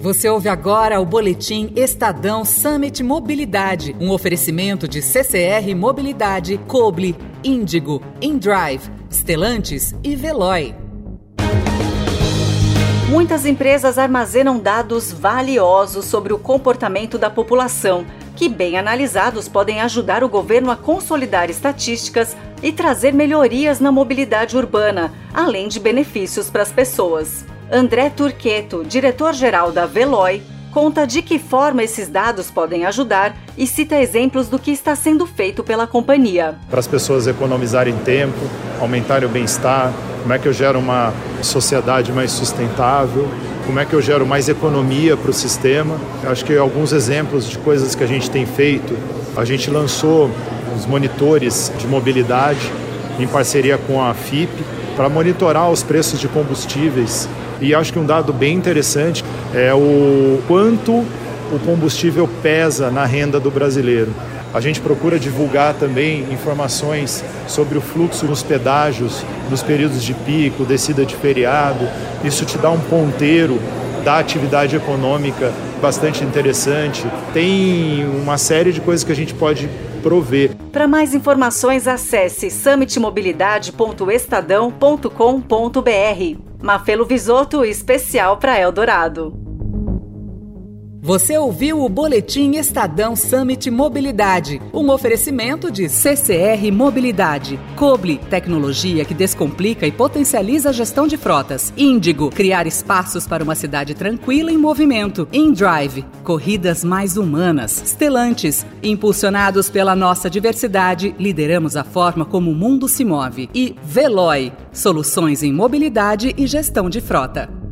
Você ouve agora o boletim Estadão Summit Mobilidade, um oferecimento de CCR Mobilidade, Coble, Índigo, InDrive, Stellantis e Veloy. Muitas empresas armazenam dados valiosos sobre o comportamento da população, que, bem analisados, podem ajudar o governo a consolidar estatísticas e trazer melhorias na mobilidade urbana, além de benefícios para as pessoas. André Turqueto, diretor-geral da Veloy, conta de que forma esses dados podem ajudar e cita exemplos do que está sendo feito pela companhia. Para as pessoas economizarem tempo, aumentarem o bem-estar, como é que eu gero uma sociedade mais sustentável, como é que eu gero mais economia para o sistema. Eu acho que alguns exemplos de coisas que a gente tem feito, a gente lançou os monitores de mobilidade em parceria com a FIP para monitorar os preços de combustíveis e acho que um dado bem interessante é o quanto o combustível pesa na renda do brasileiro. A gente procura divulgar também informações sobre o fluxo nos pedágios, nos períodos de pico, descida de feriado. Isso te dá um ponteiro da atividade econômica bastante interessante. Tem uma série de coisas que a gente pode prover. Para mais informações, acesse summitmobilidade.estadão.com.br. Mafelo Visoto, especial para Eldorado. Você ouviu o Boletim Estadão Summit Mobilidade, um oferecimento de CCR Mobilidade, Coble, tecnologia que descomplica e potencializa a gestão de frotas, Índigo, criar espaços para uma cidade tranquila em movimento, InDrive, corridas mais humanas, Stellantis, impulsionados pela nossa diversidade, lideramos a forma como o mundo se move, e Veloy, soluções em mobilidade e gestão de frota.